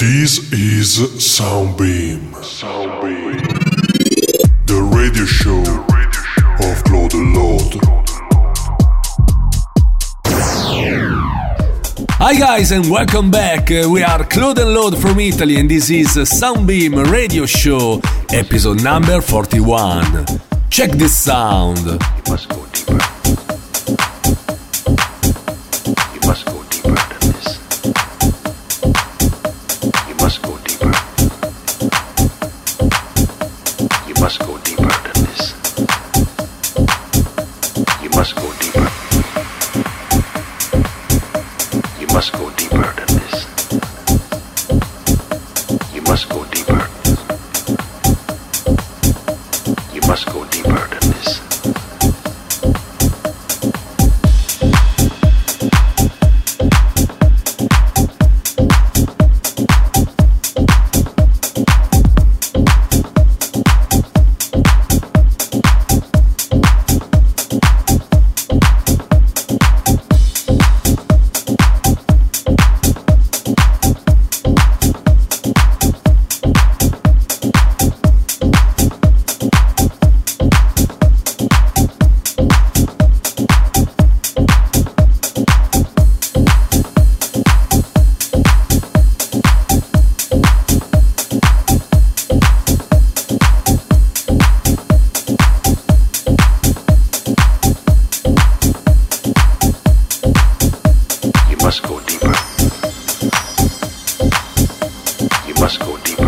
This is Soundbeam. Soundbeam. The radio show of Claude Lord. Hi guys and welcome back. We are Claude and Lord from Italy and this is Soundbeam Radio Show, episode number 41. Check this sound. Must go deeper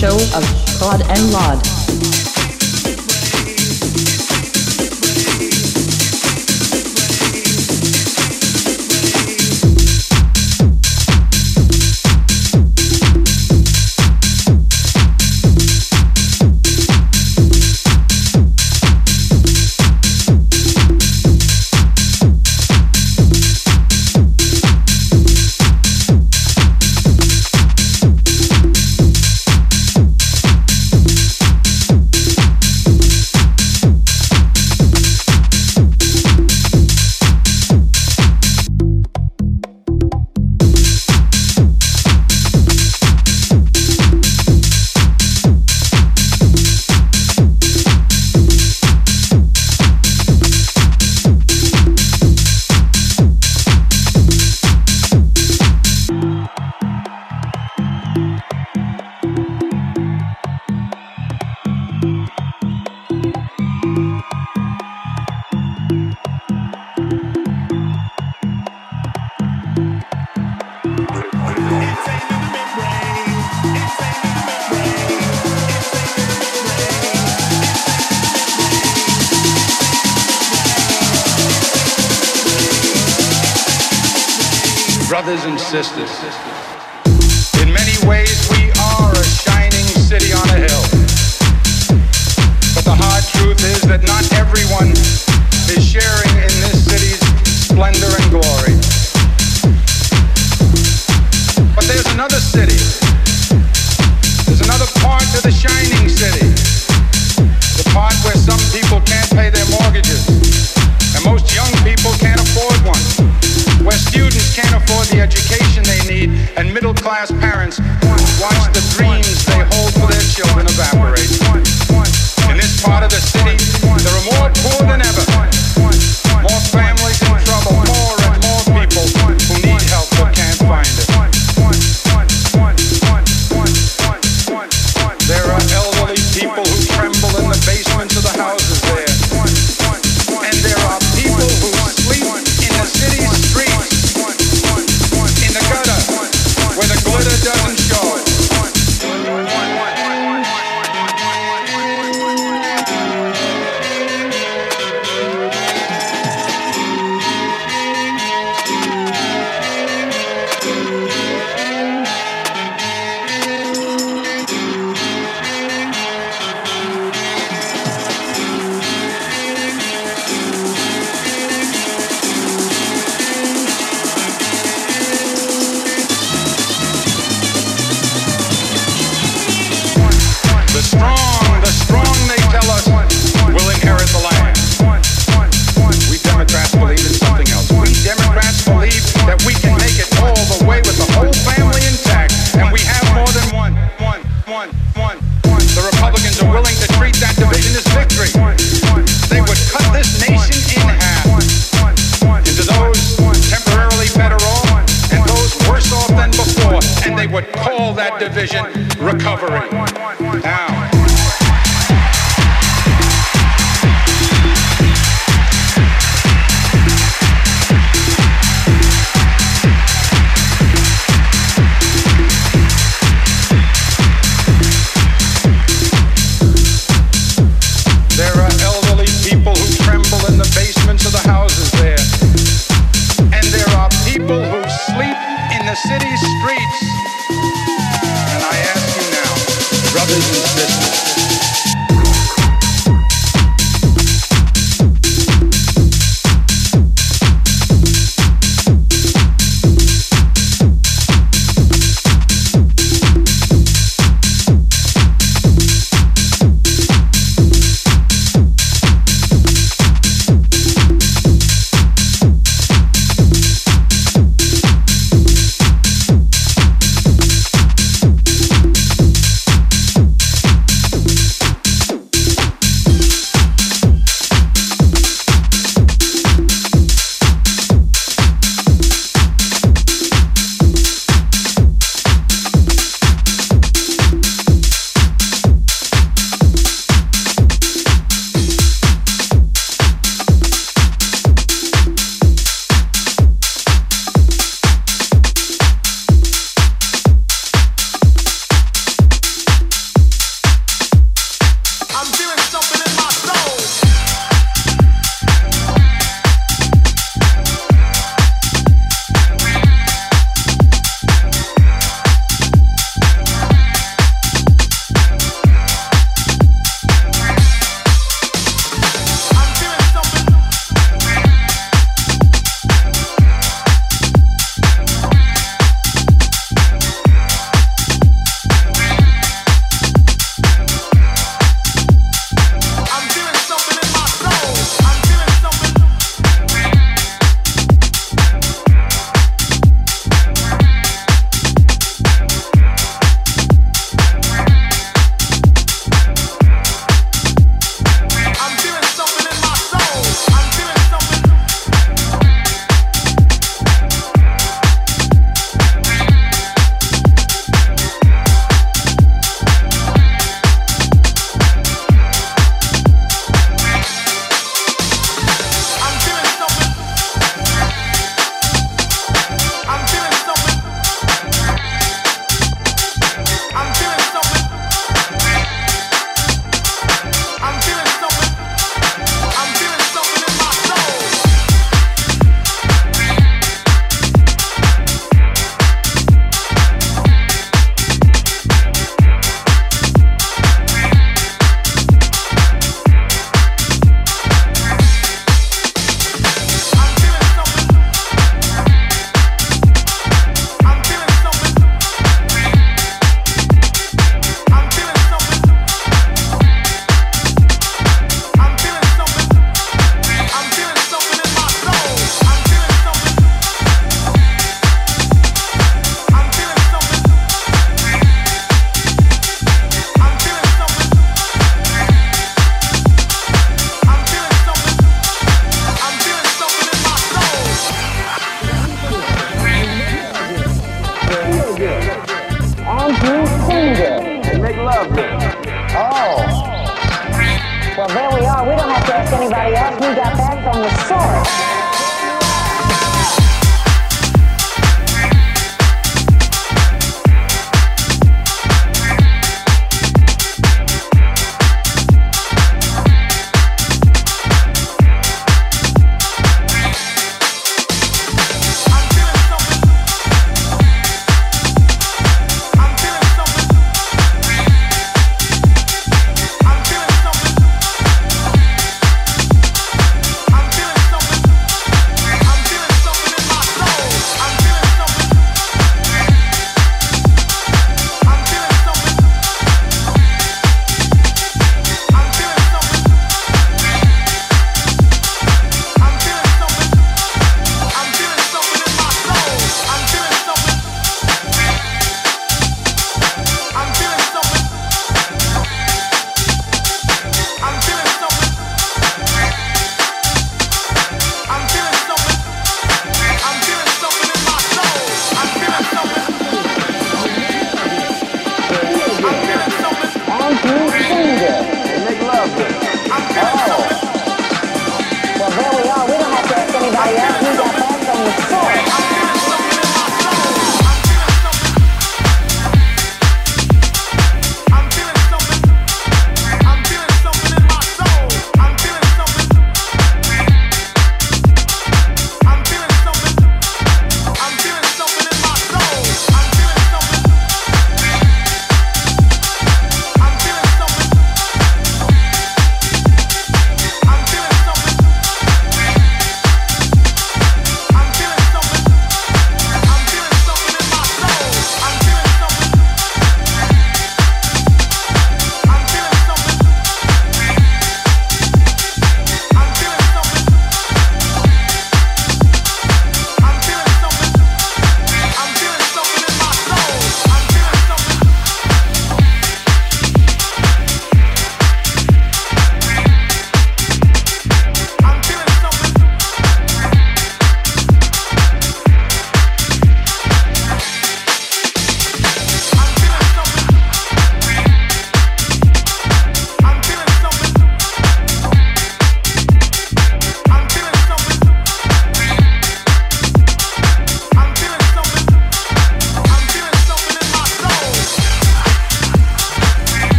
Show of Claude and Laud. Sisters.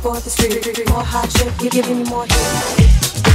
for the street, more hot shit, you're giving me more heat.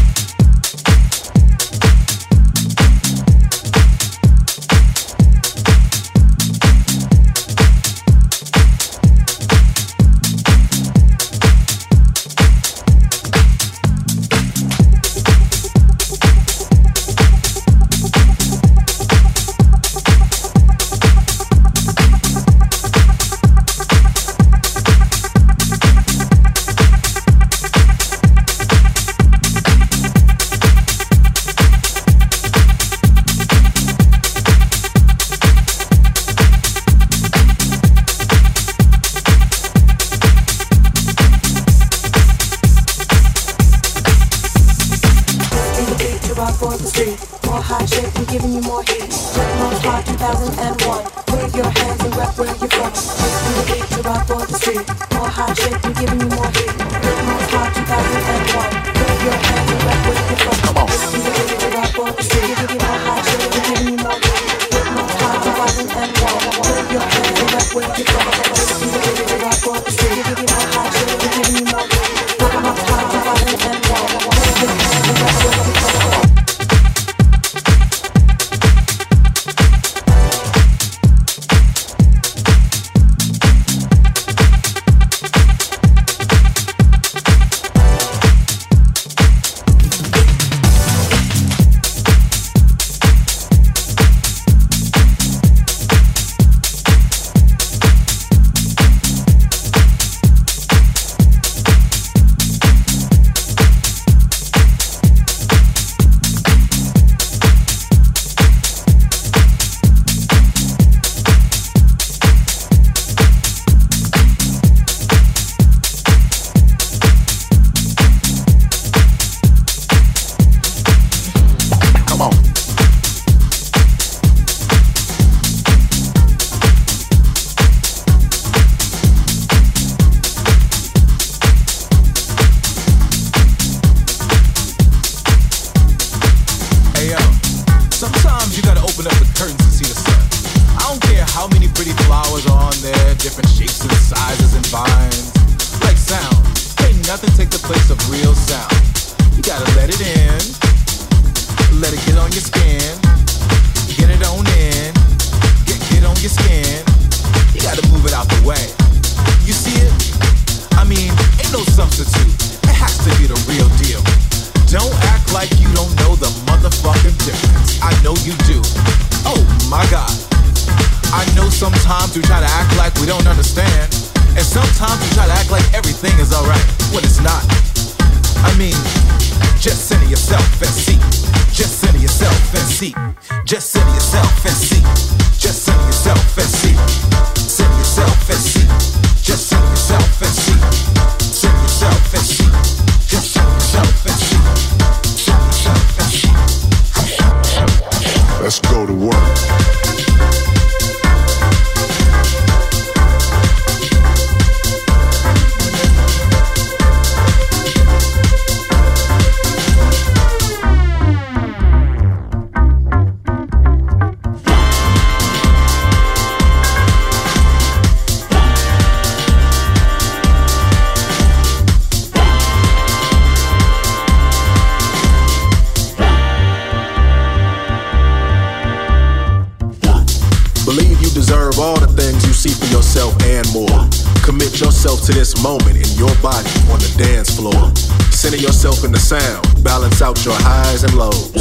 to this moment in your body on the dance floor. Center yourself in the sound, balance out your highs and lows.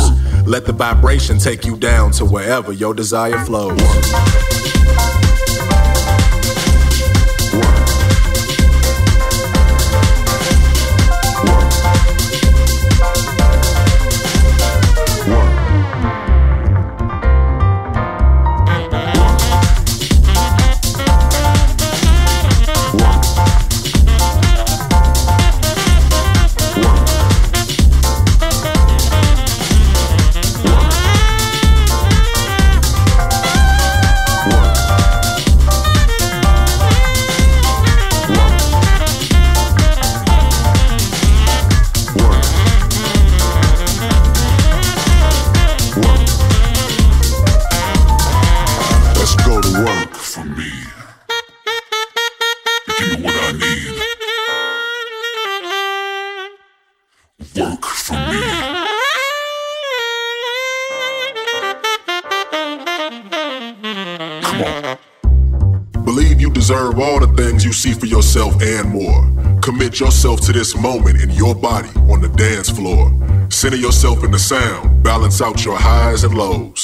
Let the vibration take you down to wherever your desire flows. Yourself to this moment in your body on the dance floor. Center yourself in the sound, balance out your highs and lows.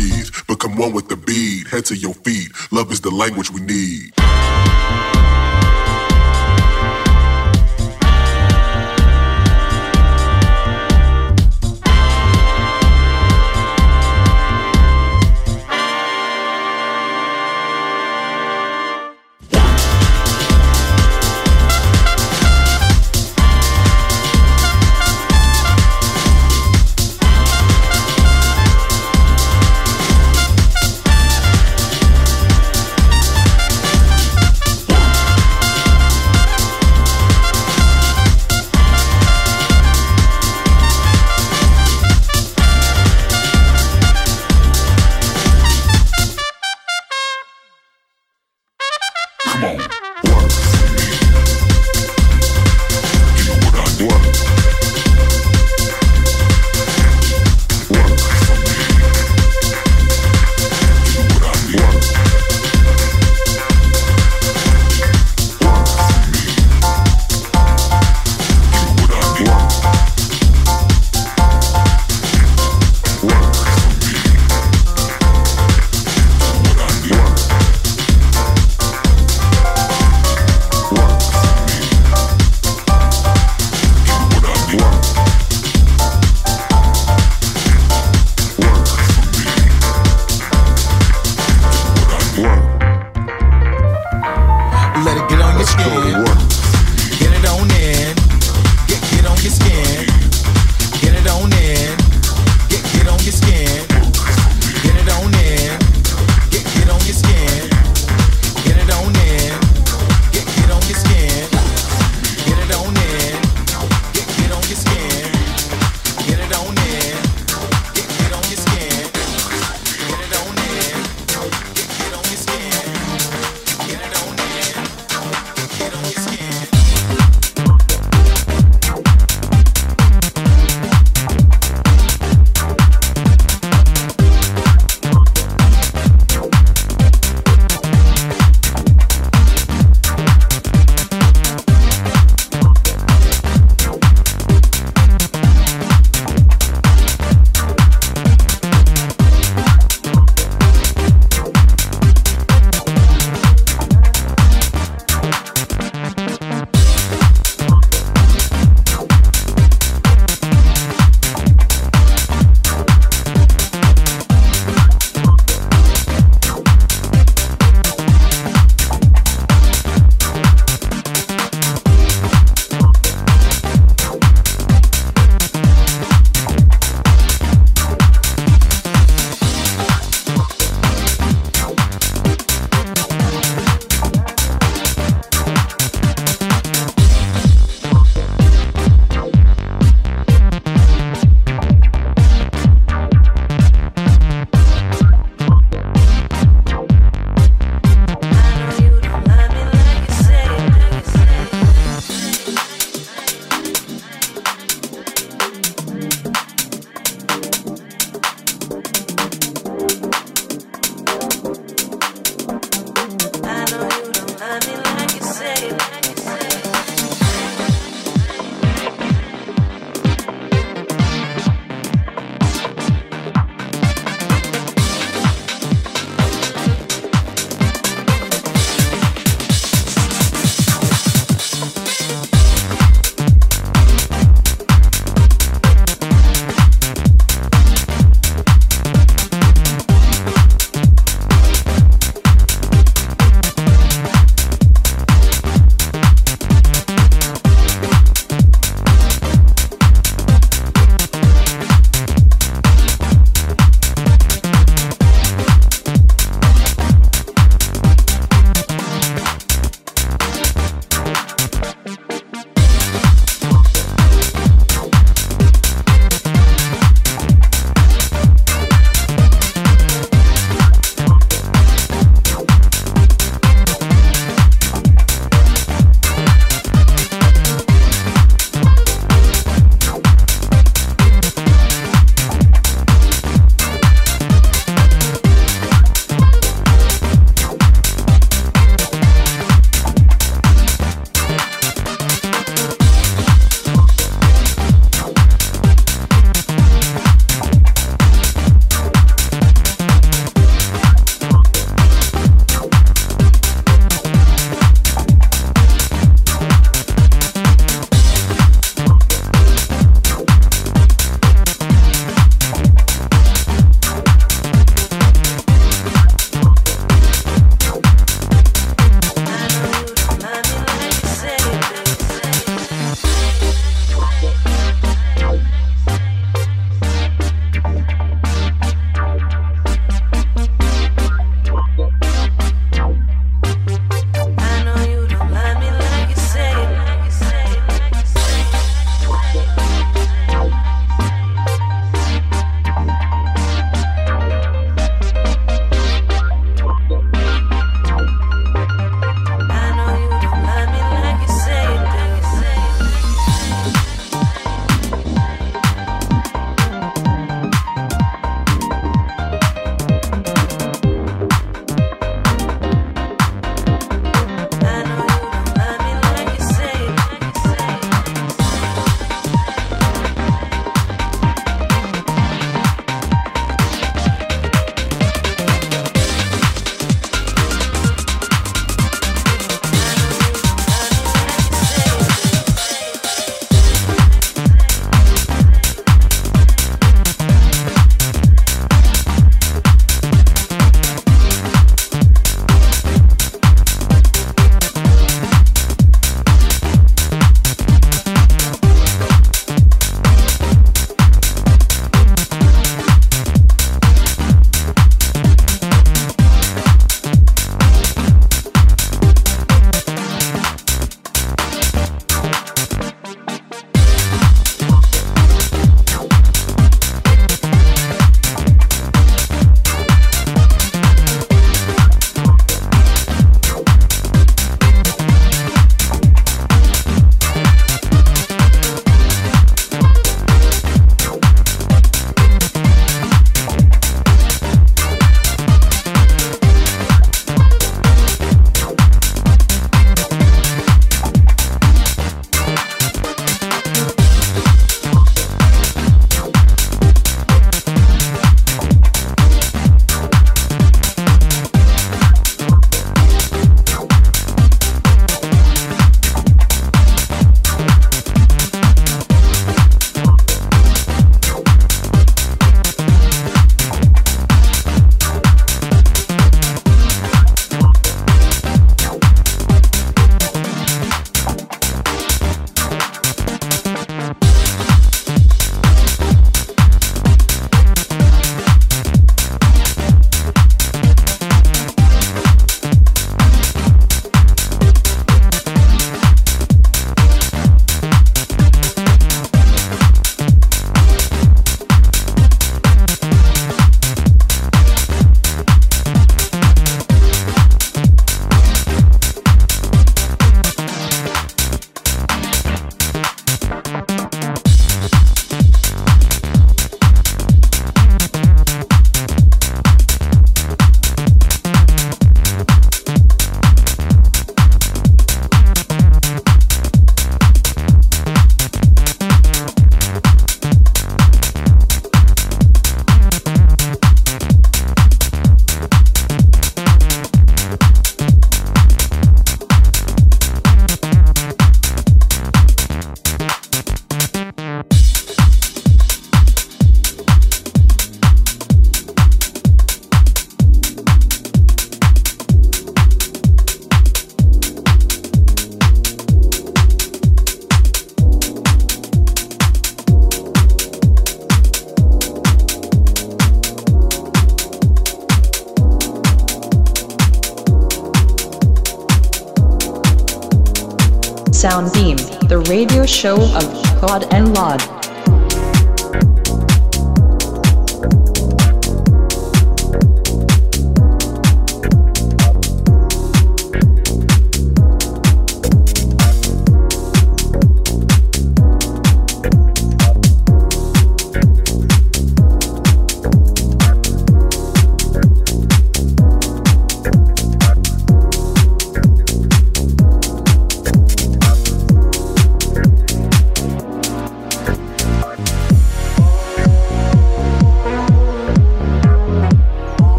breathe. Become one with the beat, head to your feet. Love is the language we need.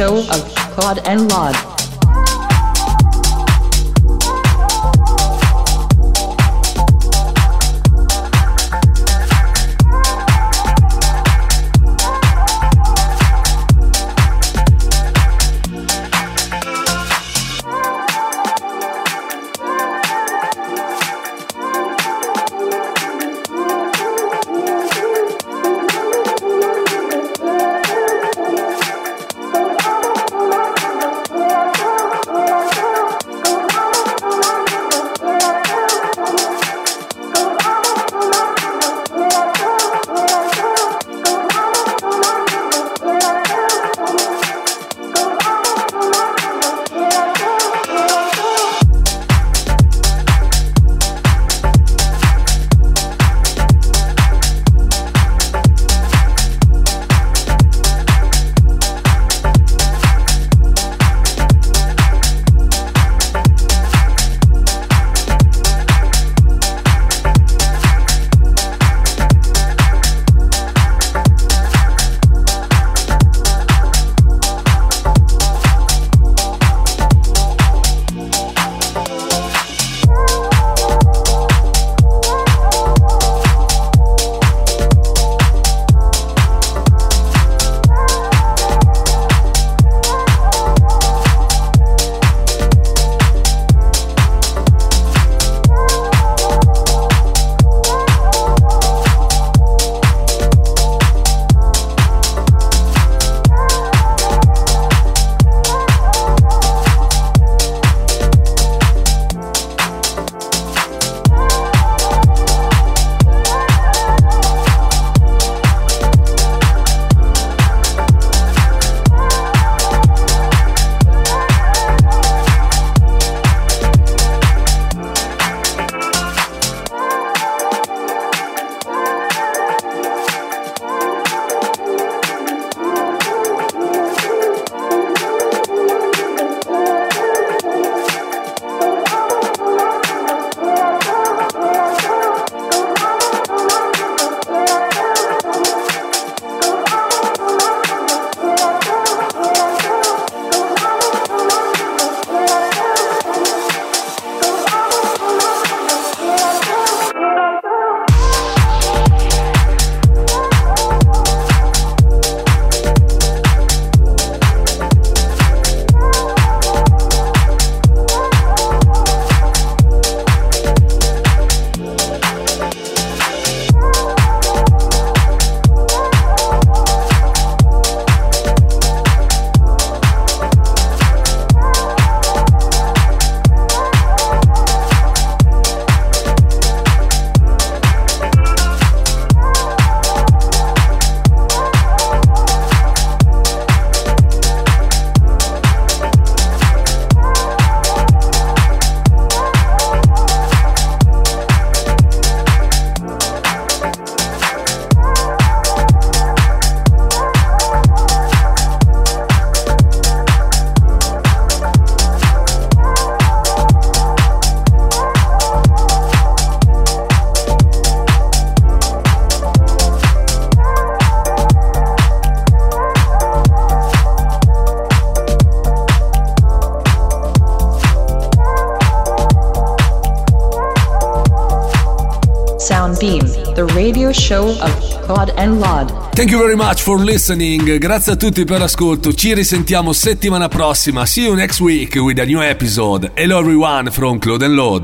Show of Claude and Laud. Much for listening. Grazie a tutti per l'ascolto. Ci risentiamo settimana prossima. See you next week with a new episode. Hello everyone from Claude and Lord.